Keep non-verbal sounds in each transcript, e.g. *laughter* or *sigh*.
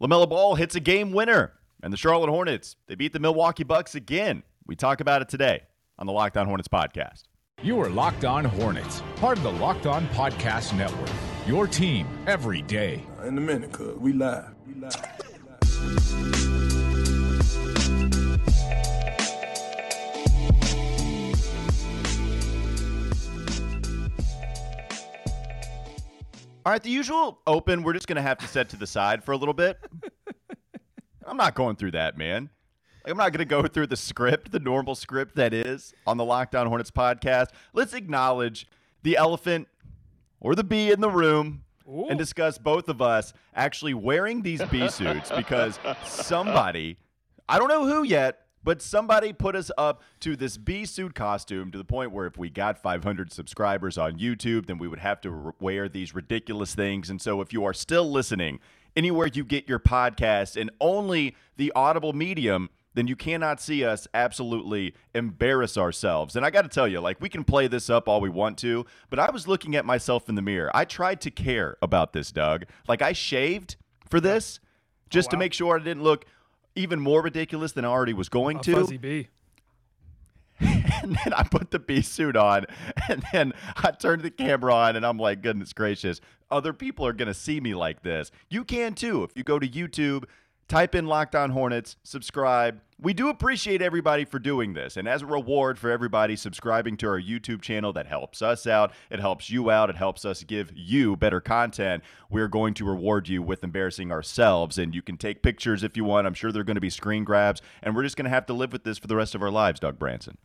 LaMelo Ball hits a game winner, and the Charlotte Hornets, they beat the Milwaukee Bucks again. We talk about it today on the Locked On Hornets podcast. You are Locked On Hornets, part of the Locked On Podcast Network. Your team every day. In a minute, cuz we live. We live. All right, the usual open, we're just going to have to set to the side for a little bit. I'm not going through that, man. Like, I'm not going to go through the script, the normal script that is on the Locked On Hornets podcast. Let's acknowledge the elephant or the bee in the room Ooh. and discuss both of us actually wearing these bee suits because *laughs* somebody, I don't know who yet, but somebody put us up to this bee suit costume to the point where if we got 500 subscribers on YouTube, then we would have to r- wear these ridiculous things. And so if you are still listening anywhere you get your podcast and only the audible medium, then you cannot see us absolutely embarrass ourselves. And I got to tell you, like, we can play this up all we want to, but I was looking at myself in the mirror. I tried to care about this, Doug. Like, I shaved for this just oh, to wow. make sure I didn't look even more ridiculous than I already was going A to. fuzzy bee. *laughs* And then I put the bee suit on, and then I turned the camera on, and I'm like, goodness gracious, other people are going to see me like this. You can too. If you go to YouTube, type in Locked On Hornets, subscribe. We do appreciate everybody for doing this. And as a reward for everybody subscribing to our YouTube channel, that helps us out. It helps you out. It helps us give you better content. We're going to reward you with embarrassing ourselves. And you can take pictures if you want. I'm sure they're going to be screen grabs. And we're just going to have to live with this for the rest of our lives, Doug Branson.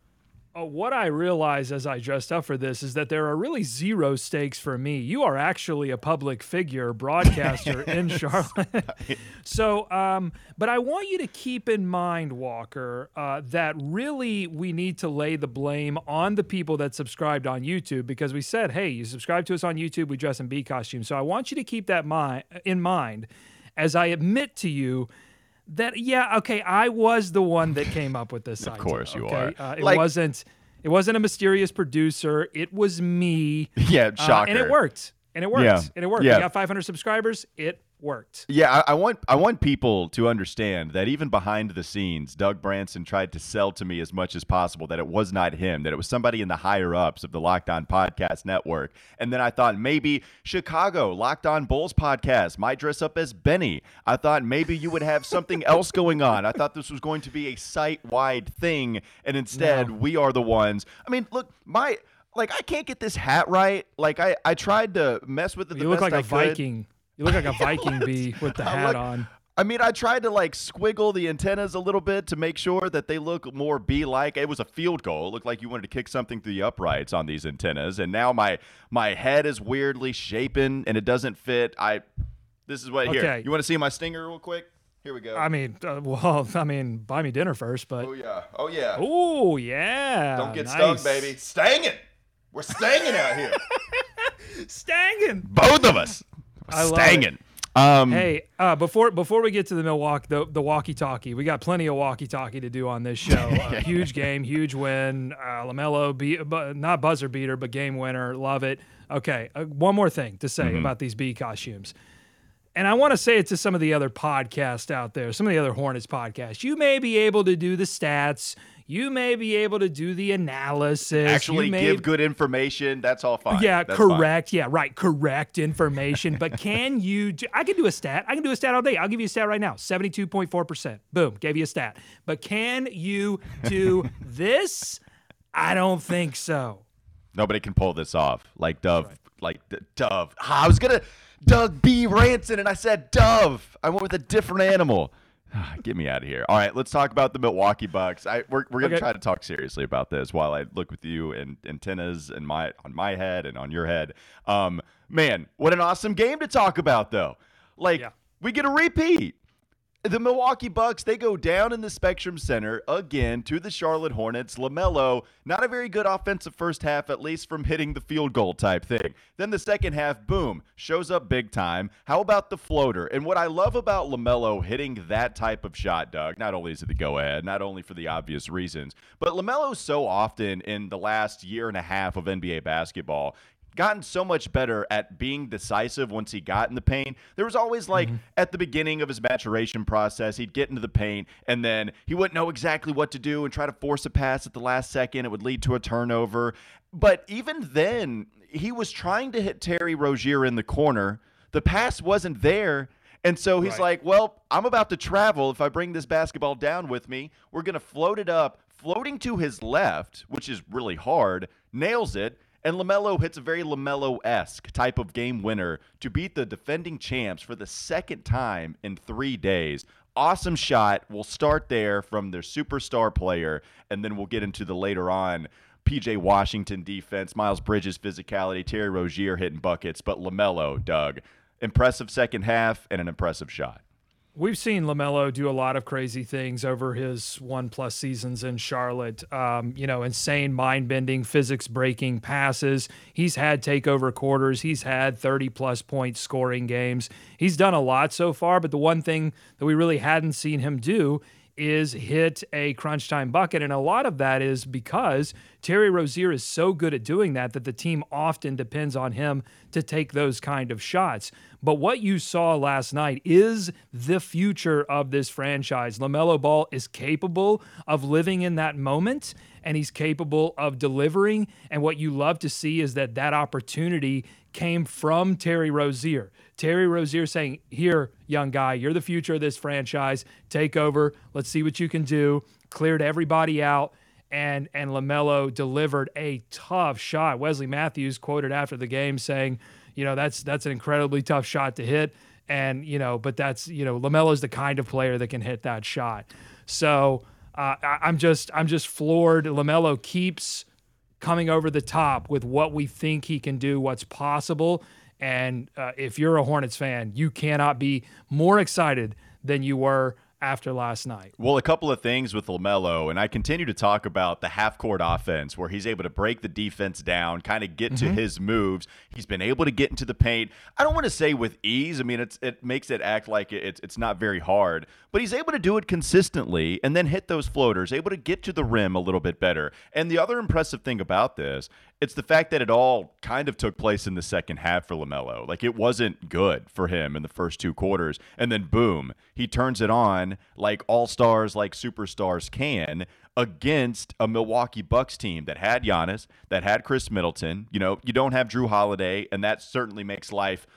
Uh, what I realized as I dressed up for this is that there are really zero stakes for me. You are actually a public figure, broadcaster *laughs* in Charlotte. *laughs* so, um, but I want you to keep in mind, Walker, uh, that really we need to lay the blame on the people that subscribed on YouTube because we said, hey, you subscribe to us on YouTube, we dress in bee costumes. So I want you to keep that mi- in mind as I admit to you that yeah okay i was the one that came up with this Of idea, course you okay? are. Uh, it Like- wasn't it wasn't a mysterious producer it was me *laughs* Yeah, Uh, shocker. and it worked and it worked Yeah. and it worked Yeah. we got 500 subscribers it worked Yeah, I, I want I want people to understand that even behind the scenes, Doug Branson tried to sell to me as much as possible that it was not him, that it was somebody in the higher ups of the Locked On Podcast Network. And then I thought maybe Chicago Locked On Bulls podcast might dress up as Benny. I thought maybe you would have something else going on. I thought this was going to be a site wide thing, and instead No. we are the ones. I mean, look, my. Like I can't get this hat right. Like I, I tried to mess with it. the you look like a I could. viking you look like a *laughs* viking bee with the hat on I mean, I tried to like squiggle the antennas a little bit to make sure that they look more bee-like. It was a field goal. It looked like you wanted to kick something through the uprights on these antennas, and now my my head is weirdly shapen and it doesn't fit. I this is what here. You want to see my stinger real quick? Here we go. i mean uh, *laughs* well i mean buy me dinner first but oh yeah. Oh yeah. oh yeah Don't get nice. stung, baby. Stanging. We're stanging out here. *laughs* stanging Both of us. I love it. stanging. Um, Hey, uh, before before we get to the Milwaukee the, the walkie talkie, we got plenty of walkie talkie to do on this show. *laughs* Uh, huge game, huge win. Uh, Lamelo, be, bu- not buzzer beater, but game winner. Love it. Okay, uh, one more thing to say about these bee costumes, and I want to say it to some of the other podcasts out there, some of the other Hornets podcasts. You may be able to do the stats. You may be able to do the analysis. actually may give good information. That's all fine. yeah, That's fine. correct. Yeah, right. Correct information. but can *laughs* you? Do, I can do a stat. I can do a stat all day. I'll give you a stat right now. Seventy-two point four percent. Boom. Gave you a stat. But can you do *laughs* this? I don't think so. Nobody can pull this off. Like Dove, like D- Dove. Ah, I was gonna Doug B. Ranson, and I said Dove. I went with a different animal. Ah, Get me out of here. All right, let's talk about the Milwaukee Bucks. I, we're we're gonna Okay. try to talk seriously about this while I look with you and antennas and my on my head and on your head. Um, man, what an awesome game to talk about though. Like Yeah. we get a repeat. The Milwaukee Bucks, they go down in the Spectrum Center again to the Charlotte Hornets. LaMelo, not a very good offensive first half, at least from hitting the field goal type thing. Then the second half, boom, shows up big time. How about the floater? And what I love about LaMelo hitting that type of shot, Doug, not only is it the go ahead, not only for the obvious reasons, but LaMelo so often in the last year and a half of NBA basketball gotten so much better at being decisive once he got in the paint. There was always like mm-hmm. at the beginning of his maturation process, he'd get into the paint and then he wouldn't know exactly what to do and try to force a pass at the last second. It would lead to a turnover. But even then, he was trying to hit Terry Rozier in the corner. The pass wasn't there. And so he's right. like, well, I'm about to travel. If I bring this basketball down with me, we're going to float it up, floating to his left, which is really hard, nails it. And LaMelo hits a very LaMelo esque type of game winner to beat the defending champs for the second time in three days. Awesome shot. We'll start there from their superstar player, and then we'll get into the later on PJ Washington defense, Miles Bridges physicality, Terry Rozier hitting buckets, but LaMelo, Doug, impressive second half and an impressive shot. We've seen LaMelo do a lot of crazy things over his one plus seasons in Charlotte. Um, you know, insane mind bending, physics breaking passes. He's had takeover quarters. He's had 30 plus point scoring games. He's done a lot so far, but the one thing that we really hadn't seen him do is hit a crunch time bucket. And a lot of that is because Terry Rozier is so good at doing that that the team often depends on him to take those kind of shots. But what you saw last night is the future of this franchise. LaMelo Ball is capable of living in that moment and he's capable of delivering. And what you love to see is that that opportunity came from Terry Rozier. Terry Rozier saying, Here, young guy, you're the future of this franchise. Take over. Let's see what you can do. Cleared everybody out. And, and LaMelo delivered a tough shot. Wesley Matthews quoted after the game saying, you know, that's that's an incredibly tough shot to hit. And, you know, but that's, you know, LaMelo's the kind of player that can hit that shot. So uh, I, I'm just I'm just floored. LaMelo keeps coming over the top with what we think he can do, what's possible. And uh, if you're a Hornets fan, you cannot be more excited than you were after last night. Well, a couple of things with LaMelo, and I continue to talk about the half court offense where he's able to break the defense down, kind of get mm-hmm. to his moves. He's been able to get into the paint. I don't want to say with ease. I mean, it's it makes it act like it's it's not very hard, but he's able to do it consistently and then hit those floaters, able to get to the rim a little bit better. And the other impressive thing about this it's the fact that it all kind of took place in the second half for LaMelo. Like it wasn't good for him in the first two quarters. And then boom, he turns it on like all stars, like superstars can against a Milwaukee Bucks team that had Giannis, that had Khris Middleton. You know, you don't have Jrue Holiday, and that certainly makes life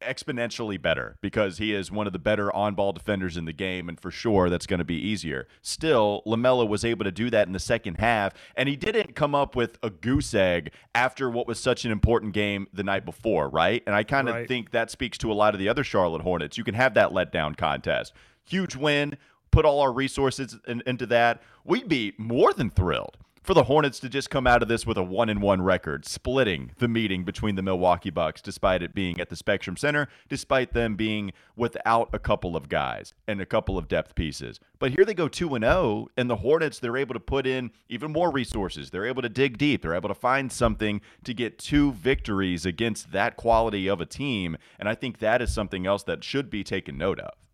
exponentially better because he is one of the better on-ball defenders in the game and for sure that's going to be easier. Still, LaMelo was able to do that in the second half and he didn't come up with a goose egg after what was such an important game the night before, right? And I kind of right. think that speaks to a lot of the other Charlotte Hornets. You can have that letdown contest. Huge win, put all our resources in, into that. We'd be more than thrilled for the Hornets to just come out of this with a one and one record, splitting the meeting between the Milwaukee Bucks, despite it being at the Spectrum Center, despite them being without a couple of guys and a couple of depth pieces. But here they go 2 and 0, and the Hornets, they're able to put in even more resources. They're able to dig deep. They're able to find something to get two victories against that quality of a team. And I think that is something else that should be taken note of.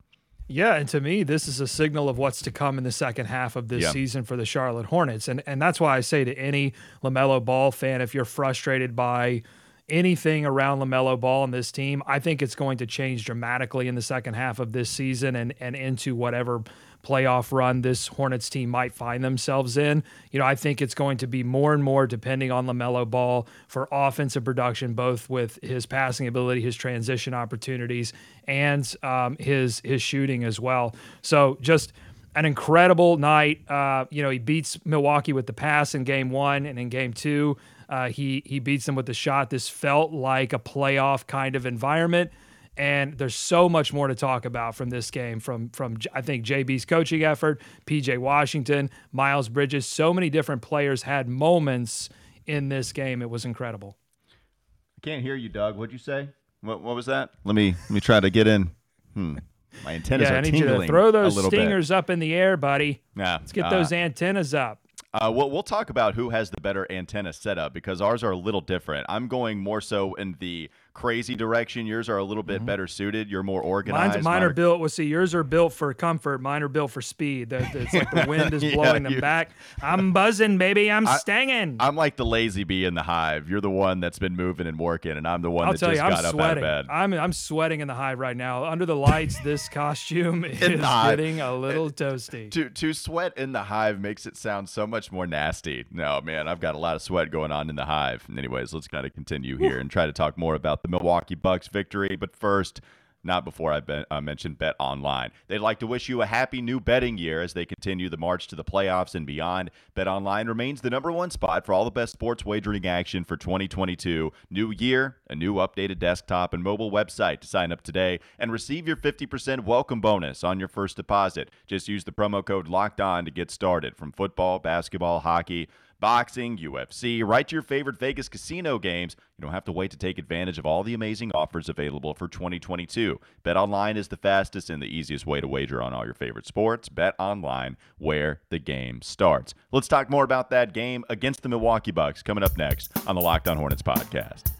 Yeah, and to me, this is a signal of what's to come in the second half of this season for the Charlotte Hornets, and and that's why I say to any LaMelo Ball fan, if you're frustrated by anything around LaMelo Ball and this team, I think it's going to change dramatically in the second half of this season and and into whatever playoff run this Hornets team might find themselves in. You know, I think it's going to be more and more depending on LaMelo Ball for offensive production, both with his passing ability, his transition opportunities, and um, his his shooting as well. So just an incredible night. Uh, you know, he beats Milwaukee with the pass in game one, and in game two, uh, he he beats them with the shot. This felt like a playoff kind of environment. And there's so much more to talk about from this game, from from I think JB's coaching effort, PJ Washington, Miles Bridges. So many different players had moments in this game. It was incredible. I can't hear you, Doug. What'd you say? What, what was that? Let me let me try to get in. Hmm. My antennas yeah, are I need you to throw those stingers bit. up in the air, buddy. Yeah, let's get uh, those antennas up. Uh, well, we'll talk about who has the better antenna setup because ours are a little different. I'm going more so in the crazy direction. Yours are a little bit mm-hmm. better suited. You're more organized. Mine's, mine are built. Well, see, yours are built for comfort. Mine are built for speed. They're- It's like the wind *laughs* is Yeah, blowing them you- back. I'm buzzing, baby. I'm stinging. I'm like the lazy bee in the hive. You're the one that's been moving and working, and I'm the one I'll that just you, I'm got up out of bed. I'm I'm sweating in the hive right now. Under the lights, this costume *laughs* is getting a little *laughs* toasty. to to sweat in the hive makes it sound so much more nasty. No, man, I've got a lot of sweat going on in the hive. Anyways, let's kind of continue here and try to talk more about the Milwaukee Bucks victory. But first, not before I uh, mentioned Bet Online. They'd like to wish you a happy new betting year as they continue the march to the playoffs and beyond. Bet Online remains the number one spot for all the best sports wagering action for 2022. New year, a new updated desktop and mobile website to sign up today and receive your 50% welcome bonus on your first deposit. Just use the promo code Locked On to get started. From football, basketball, hockey boxing, UFC, right to your favorite Vegas casino games. You don't have to wait to take advantage of all the amazing offers available for 2022. Bet online is the fastest and the easiest way to wager on all your favorite sports. Bet online where the game starts. Let's talk more about that game against the Milwaukee Bucks coming up next on the Locked On Hornets podcast.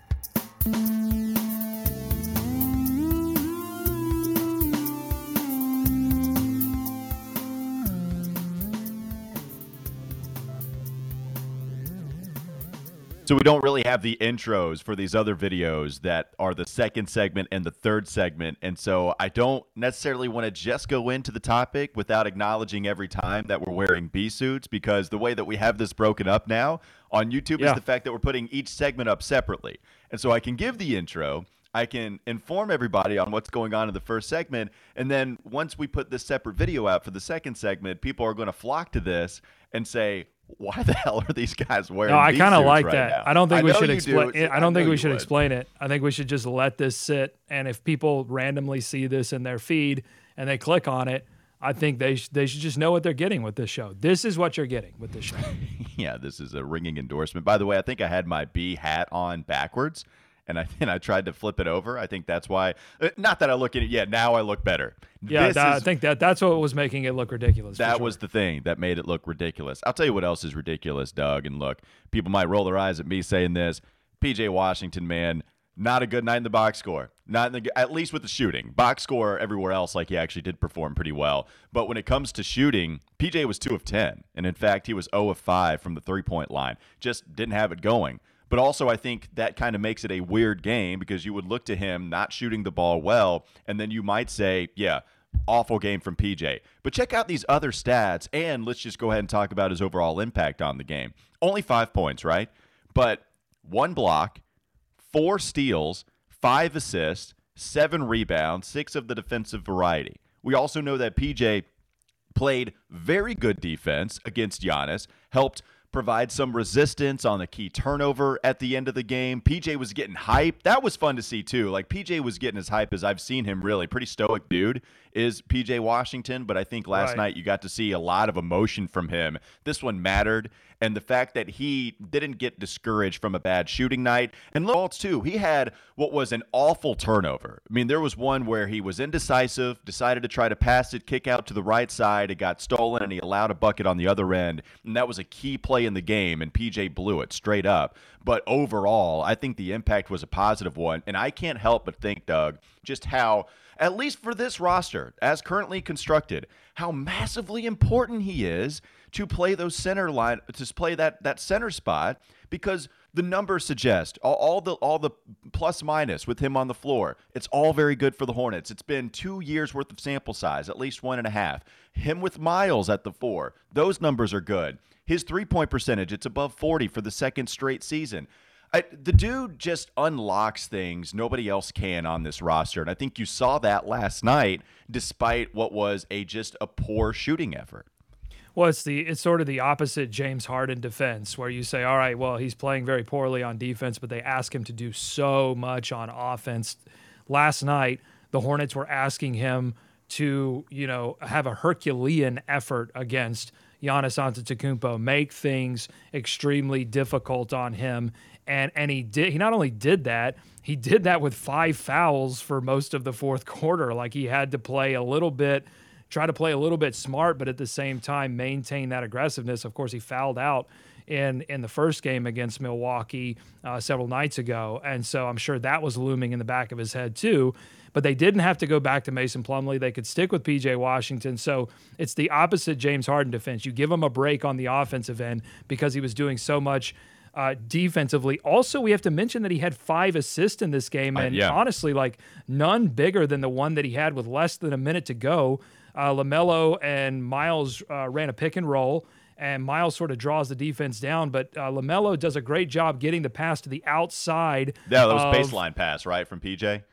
So we don't really have the intros for these other videos that are the second segment and the third segment. And so I don't necessarily want to just go into the topic without acknowledging every time that we're wearing B suits because the way that we have this broken up now on YouTube Yeah. is the fact that we're putting each segment up separately. And so I can give the intro, I can inform everybody on what's going on in the first segment, and then once we put this separate video out for the second segment, people are going to flock to this and say, why the *laughs* hell are these guys wearing? No, I kind of like right that. now? I don't think we should explain. do. I don't think we should would. explain it. I think we should just let this sit. And if people randomly see this in their feed and they click on it, I think they sh- they should just know what they're getting with this show. This is what you're getting with this show. *laughs* Yeah, this is a ringing endorsement. By the way, I think I had my B hat on backwards, and I *laughs* and I tried to flip it over. I think that's why. uh, Not that I look at it yet. Now I look better. Yeah, that- I think that that's what was making it look ridiculous. that sure. was the thing that made it look ridiculous. I'll tell you what else is ridiculous, Doug. And look, people might roll their eyes at me saying this. PJ Washington, man, not a good night in the box score. Not in the, at least with the shooting. Box score everywhere else, like he actually did perform pretty well. But when it comes to shooting, PJ was two of ten, and in fact, he was zero of five from the three point line. Just didn't have it going. But also, I think that kind of makes it a weird game because you would look to him not shooting the ball well, and then you might say, yeah, awful game from PJ. But check out these other stats, and let's just go ahead and talk about his overall impact on the game. Only five points, right? But one block, four steals, five assists, seven rebounds, six of the defensive variety. We also know that PJ played very good defense against Giannis, helped provide some resistance on the key turnover at the end of the game. PJ was getting hype. That was fun to see too. Like PJ was getting as hype as I've seen him really. Pretty stoic dude is PJ Washington, but I think last Right. night you got to see a lot of emotion from him. This one mattered. And the fact that he didn't get discouraged from a bad shooting night. And look, too, he had what was an awful turnover. I mean, there was one where he was indecisive, decided to try to pass it, kick out to the right side. It got stolen, and he allowed a bucket on the other end. And that was a key play in the game, and PJ blew it straight up. But overall, I think the impact was a positive one. And I can't help but think, Doug, just how at least for this roster, as currently constructed, how massively important he is to play those center line to play that that center spot because the numbers suggest all, all the all the plus minus with him on the floor. It's all very good for the Hornets. It's been two years worth of sample size, at least one and a half. Him with Miles at the four, those numbers are good. His three point percentage, it's above 40 for the second straight season. I, the dude just unlocks things nobody else can on this roster. And I think you saw that last night, despite what was a just a poor shooting effort. Well, it's the it's sort of the opposite James Harden defense, where you say, all right, well, he's playing very poorly on defense, but they ask him to do so much on offense. Last night, the Hornets were asking him to, you know, have a Herculean effort against Giannis Antetokounmpo, make things extremely difficult on him, and and he did. He not only did that, he did that with five fouls for most of the fourth *laughs* quarter. Like he had to play a little bit try to play a little bit smart, but at the same time maintain that aggressiveness. Of course, he fouled out in in the first game against Milwaukee uh, several nights ago, and so I'm sure that was looming in the back of his head too. But they didn't have to go back to Mason Plumlee; they could stick with PJ Washington. So it's the opposite James Harden defense. You give him a break on the offensive end because he was doing so much. Uh, defensively. Also, we have to mention that he had five assists in this game, and uh, yeah. honestly, like none bigger than the one that he had with less than a minute to go. Uh, LaMelo and Miles uh, ran a pick and roll, and Miles sort of draws the defense down. But uh, LaMelo does a great job getting the pass to the outside. Yeah, that was of- baseline pass, right, from PJ?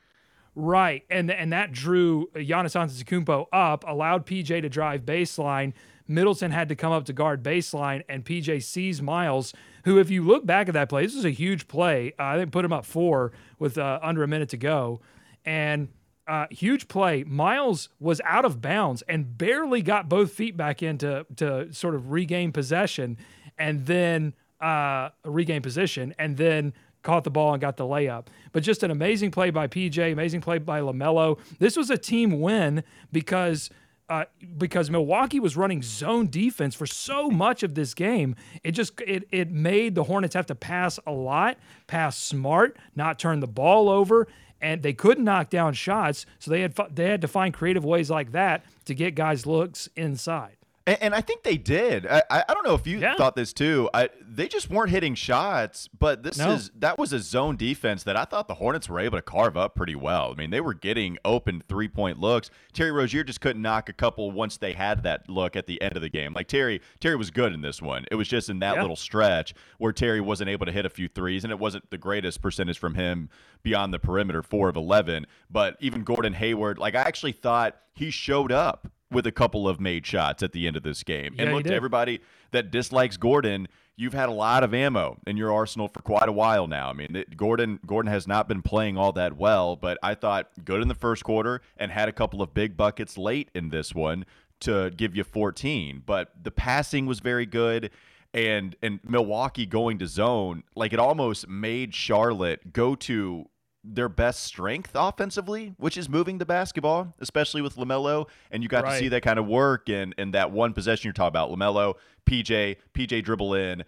Right, and and that drew Giannis Antetokounmpo up, allowed PJ to drive baseline. Middleton had to come up to guard baseline, and PJ sees Miles, who, if you look back at that play, this was a huge play. Uh, I think put him up four with uh, under a minute to go, and uh, huge play. Miles was out of bounds and barely got both feet back in to, to sort of regain possession, and then uh, regain position, and then caught the ball and got the layup. But just an amazing play by PJ, amazing play by LaMelo. This was a team win because uh, because Milwaukee was running zone defense for so much of this game. It just it it made the Hornets have to pass a lot, pass smart, not turn the ball over, and they couldn't knock down shots. So they had they had to find creative ways like that to get guys looks inside. And, and I think they did. I, I don't know if you Yeah. thought this too. I, they just weren't hitting shots, but this No. is that was a zone defense that I thought the Hornets were able to carve up pretty well. I mean, they were getting open three point looks. Terry Rozier just couldn't knock a couple once they had that look at the end of the game. Like Terry, Terry was good in this one. It was just in that Yeah. little stretch where Terry wasn't able to hit a few threes, and it wasn't the greatest percentage from him beyond the perimeter, four of eleven. But even Gordon Hayward, like I actually thought he showed up with a couple of made shots at the end of this game. Yeah, and look, to everybody that dislikes Gordon, you've had a lot of ammo in your arsenal for quite a while now. I mean, it- Gordon Gordon has not been playing all that well, but I thought good in the first quarter and had a couple of big buckets late in this one to give you 14. But the passing was very good. And and Milwaukee going to zone, like it almost made Charlotte go to their best strength offensively, which is moving the basketball, especially with LaMelo. And you got to see that kind of work and in that one possession you're talking about. LaMelo, PJ, PJ dribble in,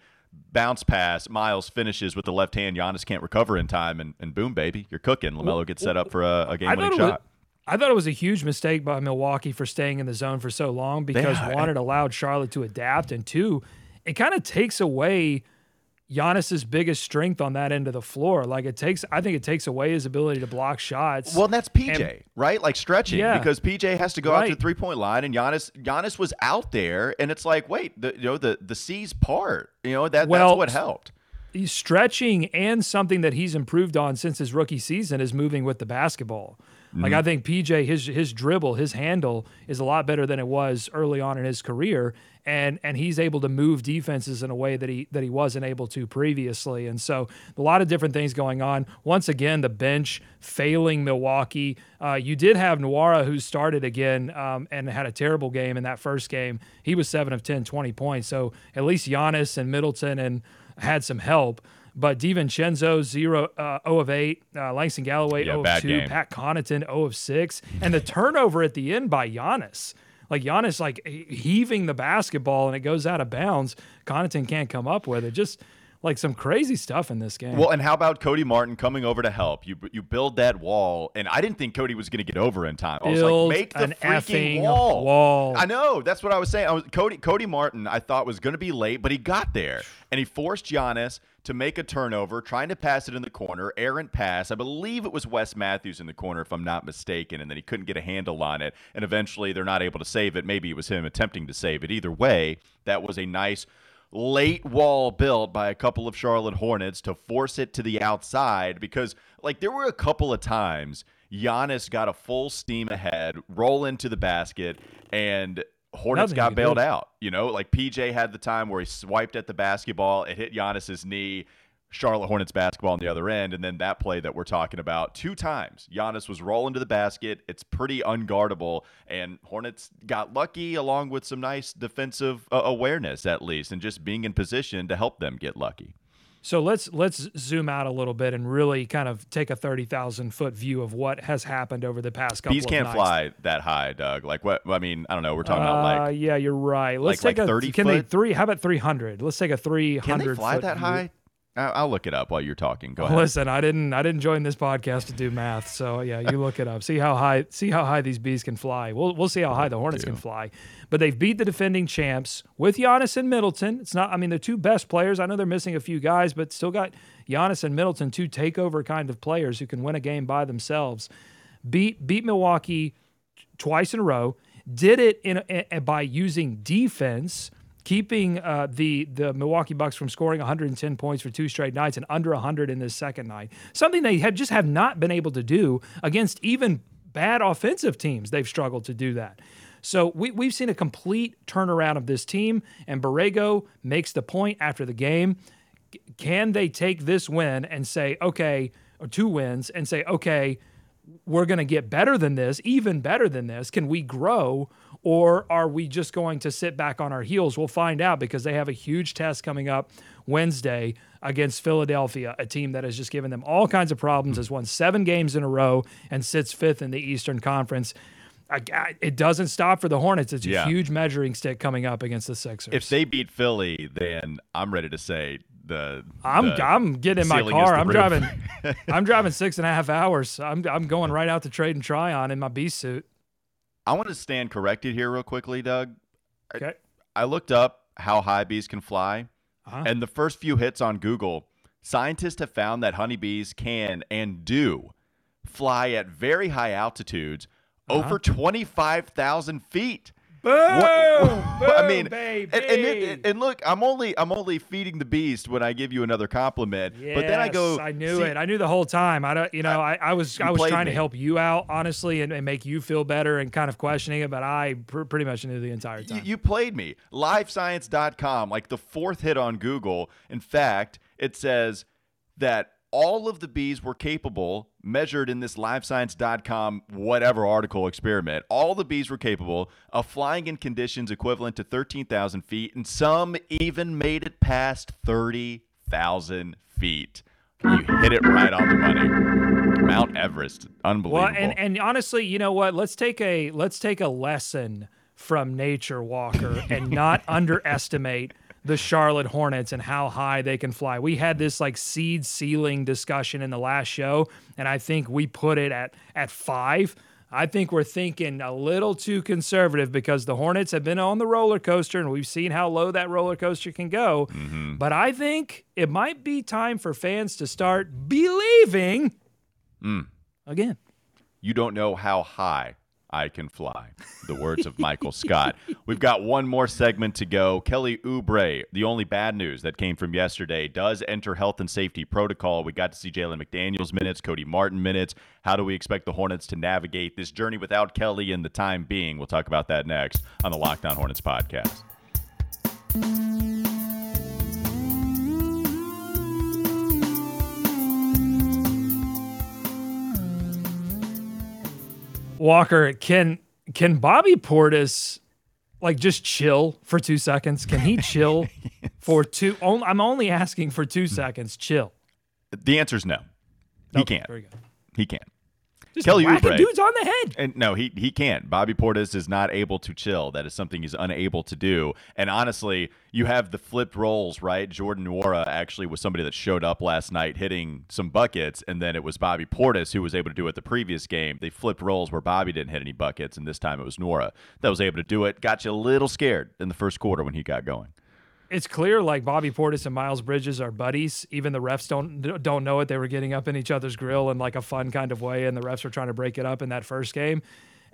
bounce pass, Miles finishes with the left hand. Giannis can't recover in time, and, and boom, baby, you're cooking. LaMelo gets set up for a, a game winning thought, it was, shot. I thought it was a huge mistake by Milwaukee for staying in the zone for so long because Yeah. one, it allowed Charlotte to adapt, and two, it kind of takes away Giannis's biggest strength on that end of the floor. Like it takes, I think it takes away his ability to block shots. Well, that's PJ, right? Like stretching Yeah. because PJ has to go out to the three point line, and Giannis Giannis was out there, and it's like, wait, the you know the the C's part, you know that Well, that's what helped. he's stretching and something that he's improved on since his rookie season is moving with the basketball. Like I think PJ his his dribble, his handle is a lot better than it was early on in his career and and he's able to move defenses in a way that he that he wasn't able to previously. And so a lot of different things going on. Once again the bench failing Milwaukee. Uh, you did have Nwora who started again um, and had a terrible game in that first game. He was 7 of 10 20 points. So at least Giannis and Middleton and had some help. But DiVincenzo, 0, uh, 0 of 8. Uh, Langston Galloway, Yeah, 0 of 2. game. Pat Connaughton, 0 of 6. And the turnover at the end by Giannis. Like Giannis, like heaving the basketball and it goes out of bounds. Connaughton can't come up with it. Just like some crazy stuff in this game. Well, and how about Cody Martin coming over to help? You you build that wall, and I didn't think Cody was going to get over in time. I was Build like, make the freaking wall. wall. I know that's what I was saying. I was Cody Cody Martin. I thought was going to be late, but he got there, and he forced Giannis to make a turnover, trying to pass it in the corner, errant pass. I believe it was Wes Matthews in the corner, if I'm not mistaken, and then he couldn't get a handle on it, and eventually they're not able to save it. Maybe it was him attempting to save it. Either way, that was a nice late wall built by a couple of Charlotte Hornets to force it to the outside because like there were a couple of times Giannis got a full steam ahead, roll into the basket, and Hornets got bailed out. You know, like PJ had the time where he swiped at the basketball, it hit Giannis's knee. Charlotte Hornets basketball on the other end, and then that play that we're talking about two times. Giannis was rolling to the basket. It's pretty unguardable, and Hornets got lucky along with some nice defensive uh, awareness, at least, and just being in position to help them get lucky. So let's let's zoom out a little bit and really kind of take a thirty thousand foot view of what has happened over the past couple. Bees can't nights. fly that high, Doug. Like what? I mean, I don't know. We're talking Uh, about like yeah, you're right. Let's like- take like a 30 Can they foot? three? How about three hundred? Let's take a three can hundred. they fly that high? I- I'll look it up while you're talking. Go ahead. Listen, I didn't I didn't join this podcast to do math, so yeah, you look it up. See how high see how high these bees can fly. We'll we'll see how high the Hornets can fly. But they've beat the defending champs with Giannis and Middleton. It's not I mean, they're two best players. I know they're missing a few guys, but still got Giannis and Middleton, two takeover kind of players who can win a game by themselves. Beat beat Milwaukee twice in a row. Did it in, in by using defense, keeping uh, the the Milwaukee Bucks from scoring 110 points for two straight nights and under 100 in this second night. Something they had just have not been able to do against even bad offensive teams. They've struggled to do that. So we, we've seen a complete turnaround of this team, and Borrego makes the point after the game. Can they take this win and say, okay, or two wins, and say, okay, we're going to get better than this, even better than this? Can we grow? Or are we just going to sit back on our heels? We'll find out because they have a huge test coming up Wednesday against Philadelphia, a team that has just given them all kinds of problems, has won seven games in a row, and sits fifth in the Eastern Conference. I, I- it doesn't stop for the Hornets. It's a Yeah. huge measuring stick coming up against the Sixers. if they beat Philly, then I'm ready to say the. I'm the I'm getting in my car. I'm roof. driving. *laughs* I'm driving six and a half hours. I'm I'm going right out to Trade and Tryon in my beast suit. I want to stand corrected here real quickly, Doug. Okay. I looked up how high bees can fly, Uh-huh. and the first few hits on Google, scientists have found that honeybees can and do fly at very high altitudes, Uh-huh. over 25,000 feet. Boom! *laughs* I mean, and, and, and look, I'm only I'm only feeding the beast when I give you another compliment. but then I go, I knew see, it. I knew the whole time. I don't. You know, I, I was I was trying to help you out honestly and, and make you feel better and kind of questioning it, but I pr- pretty much knew the entire You, time. you played me. Livescience.com, like the fourth hit on Google. In fact, it says that all of the bees were capable, measured in this livescience.com whatever article experiment, all the bees were capable of flying in conditions equivalent to 13,000 feet, and some even made it past 30,000 feet. You hit it right on the money. Mount Everest, unbelievable. Well, and and honestly, you know what? Let's take a let's take a lesson from nature, Walker, and *laughs* not underestimate the Charlotte Hornets and how high they can fly. We had this like seed ceiling discussion in the last show, and I think we put it at at five. I think we're thinking a little too conservative because the Hornets have been on the roller coaster and we've seen how low that roller coaster can go. Mm-hmm. But I think it might be time for fans to start believing mm. again. You don't know how high I can fly. The words of Michael *laughs* Scott. We've got one more segment to go. Kelly Oubre, the only bad news that came from yesterday, does enter health and safety protocol. We got to see Jalen McDaniels minutes, Cody Martin minutes. How do we expect the Hornets to navigate this journey without Kelly in the time being? We'll talk about that next on the Locked On Hornets podcast. Walker, can can Bobby Portis like just chill for two seconds? Can he chill *laughs* for two? on- I'm only asking for two seconds. Chill. The answer is no. He Okay, can't. He can't. Just Kelly Oubre. dudes on the head. And no, he he can't. Bobby Portis is not able to chill. That is something he's unable to do. And honestly, you have the flipped roles, right? Jordan Nwora actually was somebody that showed up last night hitting some buckets, and then it was Bobby Portis who was able to do it the previous game. They flipped roles where Bobby didn't hit any buckets, and this time it was Nwora that was able to do it. Got you a little scared in the first quarter when he got going. It's clear like Bobby Portis and Miles Bridges are buddies. Even the refs don't don't know it. They were getting up in each other's grill in like a fun kind of way, and the refs were trying to break it up in that first game.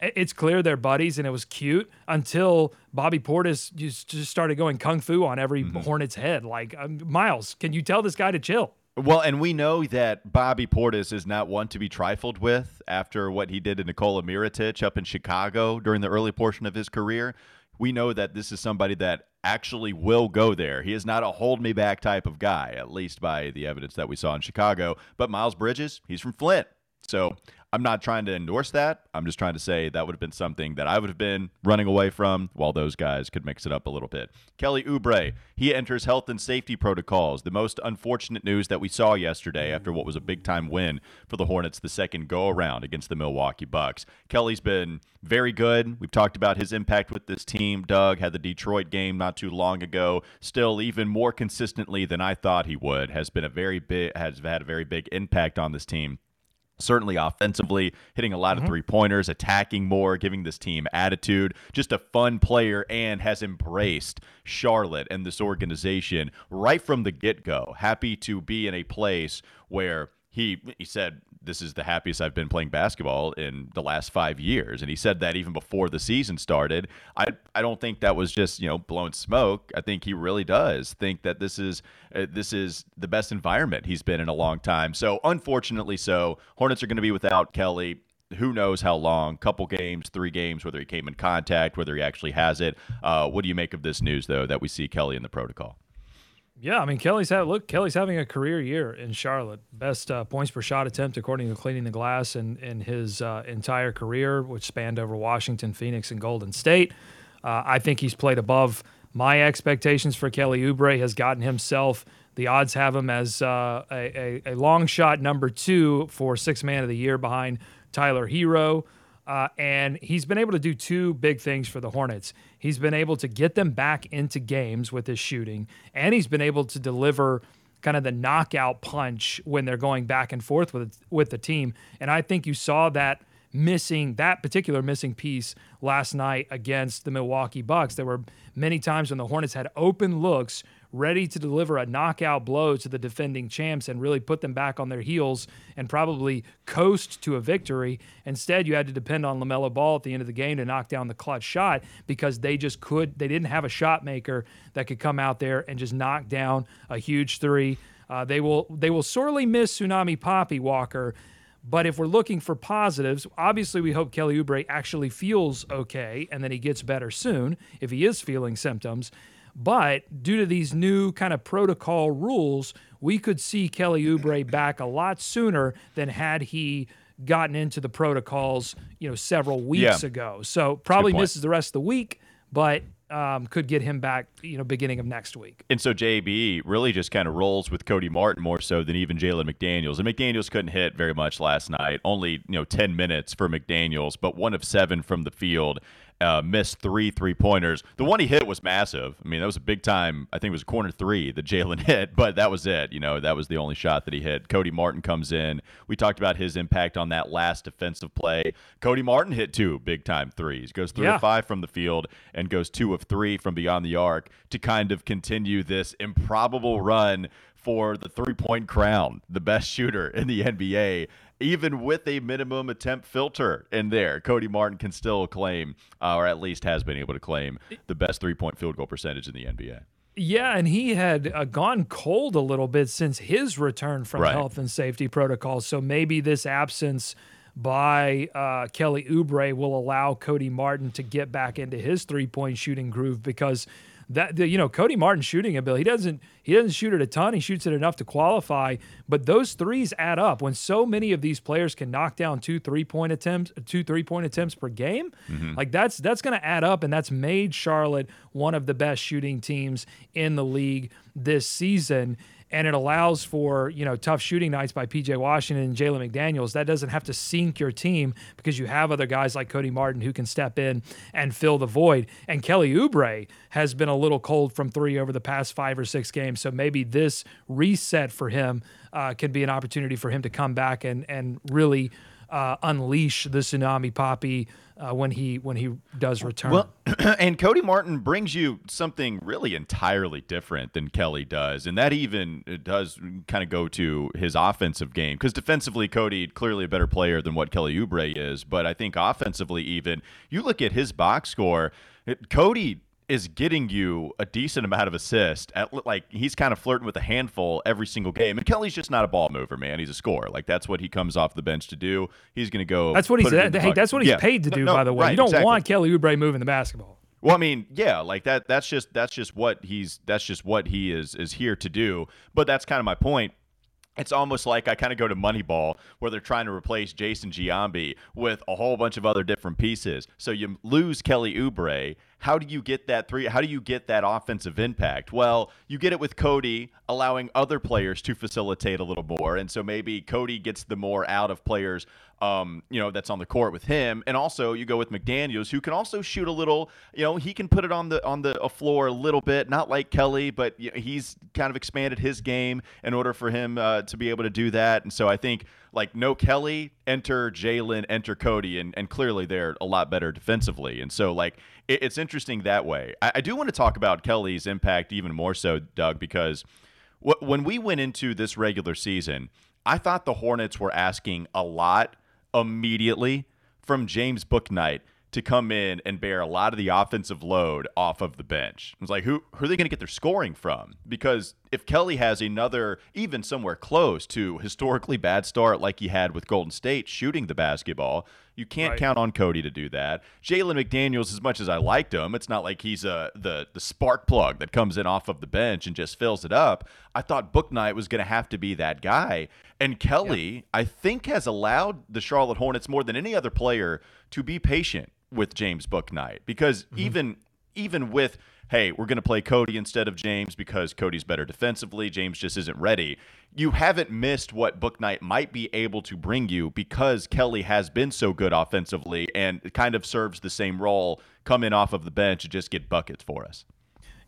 It's clear they're buddies, and it was cute until Bobby Portis just, just started going kung fu on every Mm-hmm. Hornet's head. Like um, Miles, can you tell this guy to chill? Well, and we know that Bobby Portis is not one to be trifled with after what he did to Nikola Mirotic up in Chicago during the early portion of his career. We know that this is somebody that actually will go there. He is not a hold me back type of guy, at least by the evidence that we saw in Chicago. But Miles Bridges, he's from Flint. So I'm not trying to endorse that. I'm just trying to say that would have been something that I would have been running away from while those guys could mix it up a little bit. Kelly Oubre, he enters health and safety protocols. The most unfortunate news that we saw yesterday after what was a big time win for the Hornets the second go around against the Milwaukee Bucks. Kelly's been very good. We've talked about his impact with this team. Doug had the Detroit game not too long ago. Still, even more consistently than I thought he would, has been a very big has had a very big impact on this team certainly offensively, hitting a lot of mm-hmm. three pointers, attacking more, giving this team attitude. Just a fun player and has embraced Charlotte and this organization right from the get go. Happy to be in a place where he he said this is the happiest I've been playing basketball in the last five years, and he said that even before the season started. I I don't think that was just you know blowing smoke. I think he really does think that this is uh, this is the best environment he's been in a long time. So unfortunately, so Hornets are going to be without Kelly who knows how long couple games three games whether he came in contact whether he actually has it uh, what do you make of this news though that we see kelly in the protocol Yeah, I mean Kelly's had look. Kelly's having a career year in Charlotte. Best uh, points per shot attempt according to Cleaning the Glass in in his uh, entire career, which spanned over Washington, Phoenix, and Golden State. Uh, I think he's played above my expectations for Kelly Oubre. Has gotten himself. The odds have him as uh, a, a, a long shot number two for six man of the year behind Tyler Herro. Uh, and he's been able to do two big things for the Hornets. He's been able to get them back into games with his shooting, and he's been able to deliver kind of the knockout punch when they're going back and forth with with the team. And I think you saw that missing that particular missing piece last night against the Milwaukee Bucks. There were many times when the Hornets had open looks ready to deliver a knockout blow to the defending champs and really put them back on their heels and probably coast to a victory. Instead, you had to depend on LaMelo Ball at the end of the game to knock down the clutch shot because they just could, they didn't have a shot maker that could come out there and just knock down a huge three. Uh, they will they will sorely miss Tsunami Papi Walker. But if we're looking for positives, obviously we hope Kelly Oubre actually feels okay and then he gets better soon if he is feeling symptoms. But due to these new kind of protocol rules, we could see Kelly Oubre back a lot sooner than had he gotten into the protocols, you know, several weeks Yeah. ago. So probably misses the rest of the week, but um, could get him back, you know, beginning of next week. And so JB really just kind of rolls with Cody Martin more so than even Jalen McDaniels. And McDaniels couldn't hit very much last night. Only you know ten minutes for McDaniels, but one of seven from the field. Uh, missed three three pointers. The one he hit was massive. I mean, that was a big time. I think it was a corner three that Jalen *laughs* hit, but that was it. You know, that was the only shot that he hit. Cody Martin comes in. We talked about his impact on that last defensive play. Cody Martin hit two big time threes. Goes three Yeah. of five from the field and goes two of three from beyond the arc to kind of continue this improbable run for the three point crown, the best shooter in the NBA. Even with a minimum attempt filter in there, Cody Martin can still claim, uh, or at least has been able to claim, the best three point field goal percentage in the NBA. Yeah, and he had uh, gone cold a little bit since his return from Right. health and safety protocols. So maybe this absence by uh, Kelly Oubre will allow Cody Martin to get back into his three point shooting groove because that the, you know Cody Martin shooting ability he doesn't he doesn't shoot it a ton. He shoots it enough to qualify. But those threes add up when so many of these players can knock down two three point attempts two three point attempts per game. Mm-hmm. Like that's that's going to add up and that's made Charlotte one of the best shooting teams in the league this season and it allows for you know tough shooting nights by PJ Washington and Jalen McDaniels. That doesn't have to sink your team because you have other guys like Cody Martin who can step in and fill the void. And Kelly Oubre has been a little cold from three over the past five or six games, so maybe this reset for him uh, can be an opportunity for him to come back and and really. Uh, unleash the Tsunami Papi uh, when he when he does return. Well, *clears throat* and Cody Martin brings you something really entirely different than Kelly does, and that even uh, does kind of go to his offensive game because defensively, Cody clearly a better player than what Kelly Oubre is, but I think offensively, even you look at his box score, Cody is getting you a decent amount of assist at like he's kind of flirting with a handful every single game and kelly's just not a ball mover man he's a scorer like that's what he comes off the bench to do he's going to go that's what he's put it in the hey, that's what he's Yeah. paid to No, do. no, by the way, right, you don't exactly. want Kelly Oubre moving the basketball. Well, I mean, yeah, like that. That's just that's just what he's that's just what he is is here to do. But that's kind of my point. it's almost like I kind of go to Moneyball where they're trying to replace Jason Giambi with a whole bunch of other different pieces. So you lose Kelly Oubre. How do you get that three? How do you get that offensive impact? Well, you get it with Cody allowing other players to facilitate a little more, and so maybe Cody gets the more out of players um, you know, that's on the court with him. And also you go with McDaniels, who can also shoot a little, you know, he can put it on the on the floor a little bit, not like Kelly, but he's kind of expanded his game in order for him uh, to be able to do that. And so I think like no Kelly, enter Jalen, enter Cody, and, and clearly they're a lot better defensively. And so like it, it's interesting that way. I, I do want to talk about Kelly's impact even more so, Doug, because when we went into this regular season, I thought the Hornets were asking a lot immediately from James Bouknight to come in and bear a lot of the offensive load off of the bench. It's like who who are they going to get their scoring from? Because if Kelly has another even somewhere close to historically bad start like he had with Golden State shooting the basketball, you can't right. count on Cody to do that. Jalen McDaniels, as much as I liked him, it's not like he's a the the spark plug that comes in off of the bench and just fills it up. I thought Bouknight was going to have to be that guy, and Kelly, yeah. I think, has allowed the Charlotte Hornets more than any other player to be patient with James Bouknight because mm-hmm. even even with hey, we're going to play Cody instead of James because Cody's better defensively, James just isn't ready. You haven't missed what Bouknight might be able to bring you because Kelly has been so good offensively and kind of serves the same role, come in off of the bench and just get buckets for us.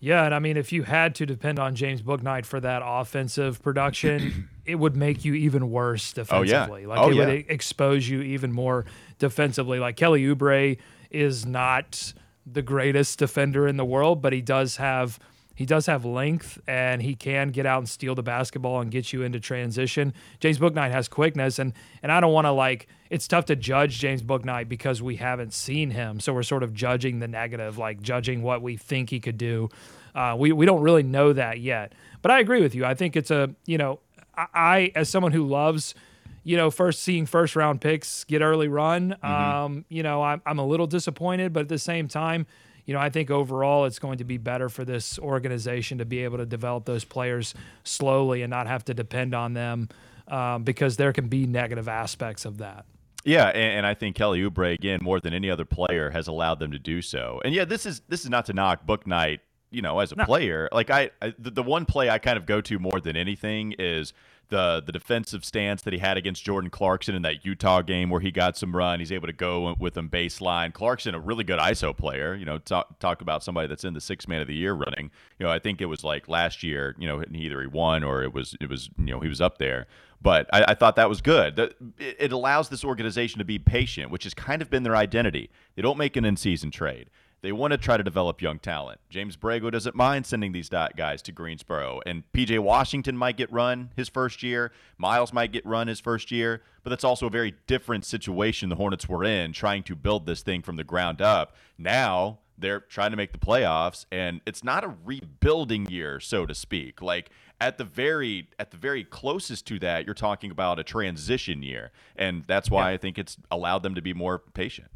Yeah, and I mean, if you had to depend on James Bouknight for that offensive production, *clears throat* it would make you even worse defensively. Oh, yeah. Like oh, it yeah. would expose you even more defensively. Like Kelly Oubre is not the greatest defender in the world, but he does have he does have length and he can get out and steal the basketball and get you into transition. James Bouknight has quickness and and I don't want to like it's tough to judge James Bouknight because we haven't seen him. So we're sort of judging the negative, like judging what we think he could do. Uh, we we don't really know that yet. But I agree with you. I think it's a you know I, I as someone who loves you know, first seeing first round picks get early run. Mm-hmm. Um, you know, I'm, I'm a little disappointed, but at the same time, you know, I think overall it's going to be better for this organization to be able to develop those players slowly and not have to depend on them um, because there can be negative aspects of that. Yeah, and, and, I think Kelly Oubre again more than any other player has allowed them to do so. And yeah, this is this is not to knock Bouknight, you know, as a no. player. Like I, I the, the one play I kind of go to more than anything is the the defensive stance that he had against Jordan Clarkson in that Utah game where he got some run. He's able to go with him baseline. Clarkson, a really good ISO player. You know, talk talk about somebody that's in the six man of the year running. You know, I think it was like last year. You know, either he won or it was it was you know he was up there. But I, I thought that was good. That it allows this organization to be patient, which has kind of been their identity. They don't make an in season trade. They want to try to develop young talent. James Borrego doesn't mind sending these guys to Greensboro. And PJ Washington might get run his first year. Miles might get run his first year. But that's also a very different situation the Hornets were in, trying to build this thing from the ground up. Now they're trying to make the playoffs, and it's not a rebuilding year, so to speak. Like at the very at the very closest to that, you're talking about a transition year. And that's why yeah. I think it's allowed them to be more patient.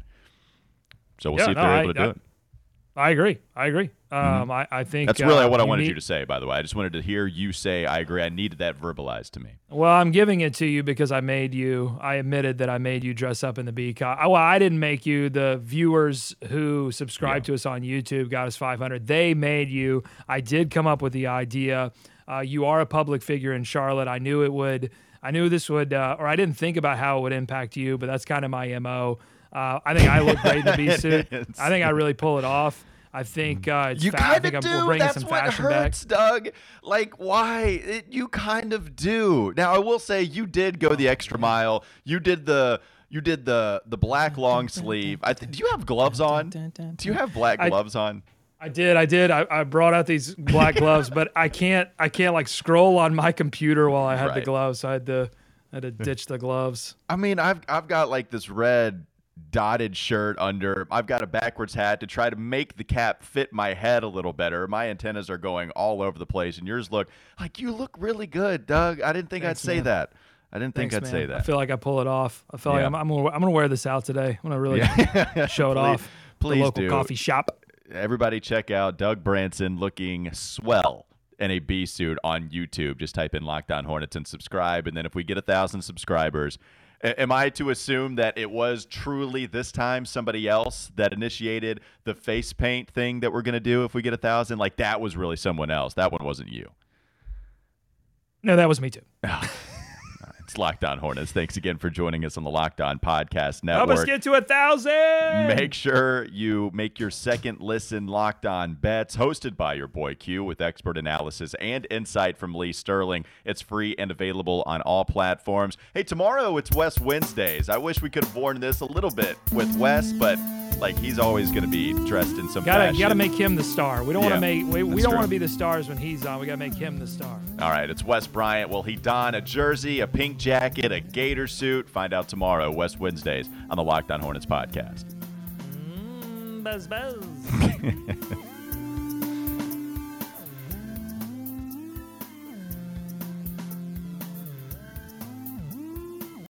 So we'll yeah, see if no, they're I, able to I, do it. I agree. I agree. Mm-hmm. Um, I, I think that's really uh, what I wanted need, you to say. By the way, I just wanted to hear you say I agree. I needed that verbalized to me. Well, I'm giving it to you because I made you. I admitted that I made you dress up in the bee costume. Well, I didn't make you. The viewers who subscribe yeah. to us on YouTube got us 500. They made you. I did come up with the idea. Uh, you are a public figure in Charlotte. I knew it would. I knew this would, uh, or I didn't think about how it would impact you, but that's kind of my mo. Uh, I think I look great in the *laughs* bee suit. I think I really pull it off. I think uh, it's you kind of do. We're bringing That's some what fashion hurts, back. Doug. Like, why? It, you kind of do. Now, I will say you did go the extra mile. You did the you did the the black long sleeve. I th- do you have gloves on? Do you have black gloves on? I did. I did. I, I brought out these black gloves, but I can't. I can't like scroll on my computer while I had right. the gloves. So I had to. I had to ditch the gloves. I mean, I've I've got like this red dotted shirt under. I've got a backwards hat to try to make the cap fit my head a little better. My antennas are going all over the place, and yours look like you look really good, Doug. I didn't think Thanks, I'd say that. I didn't think Thanks, I'd man. say that. I feel like I pull it off. I feel Yeah. like I'm, I'm, gonna, I'm gonna wear this out today. I'm gonna really Yeah. *laughs* show it Please- off. please the local do. coffee shop. Everybody check out Doug Branson looking swell in a bee suit on YouTube. Just type in Locked On Hornets and subscribe. And then if we get a thousand subscribers, am I to assume that it was truly this time somebody else that initiated the face paint thing that we're gonna do if we get a thousand? Like that was really someone else. That one wasn't you. No, that was me too. *laughs* It's Locked On Hornets. Thanks again for joining us on the Locked On Podcast Network. Help us get to a thousand. Make sure you make your second listen locked on bets, hosted by your boy Q with expert analysis and insight from Lee Sterling. It's free and available on all platforms. Hey, tomorrow it's Wes Wednesdays. I wish we could have worn this a little bit with Wes, but like he's always going to be dressed in some Gotta fashion. gotta make him the star. We don't want to make we, we don't want to be the stars when he's on. We gotta make him the star. All right, it's Wes Bryant. Will he don a jersey, a pink jacket, a gator suit? Find out tomorrow, Wes Wednesdays, on the Locked On Hornets podcast. Mm, buzz buzz. *laughs*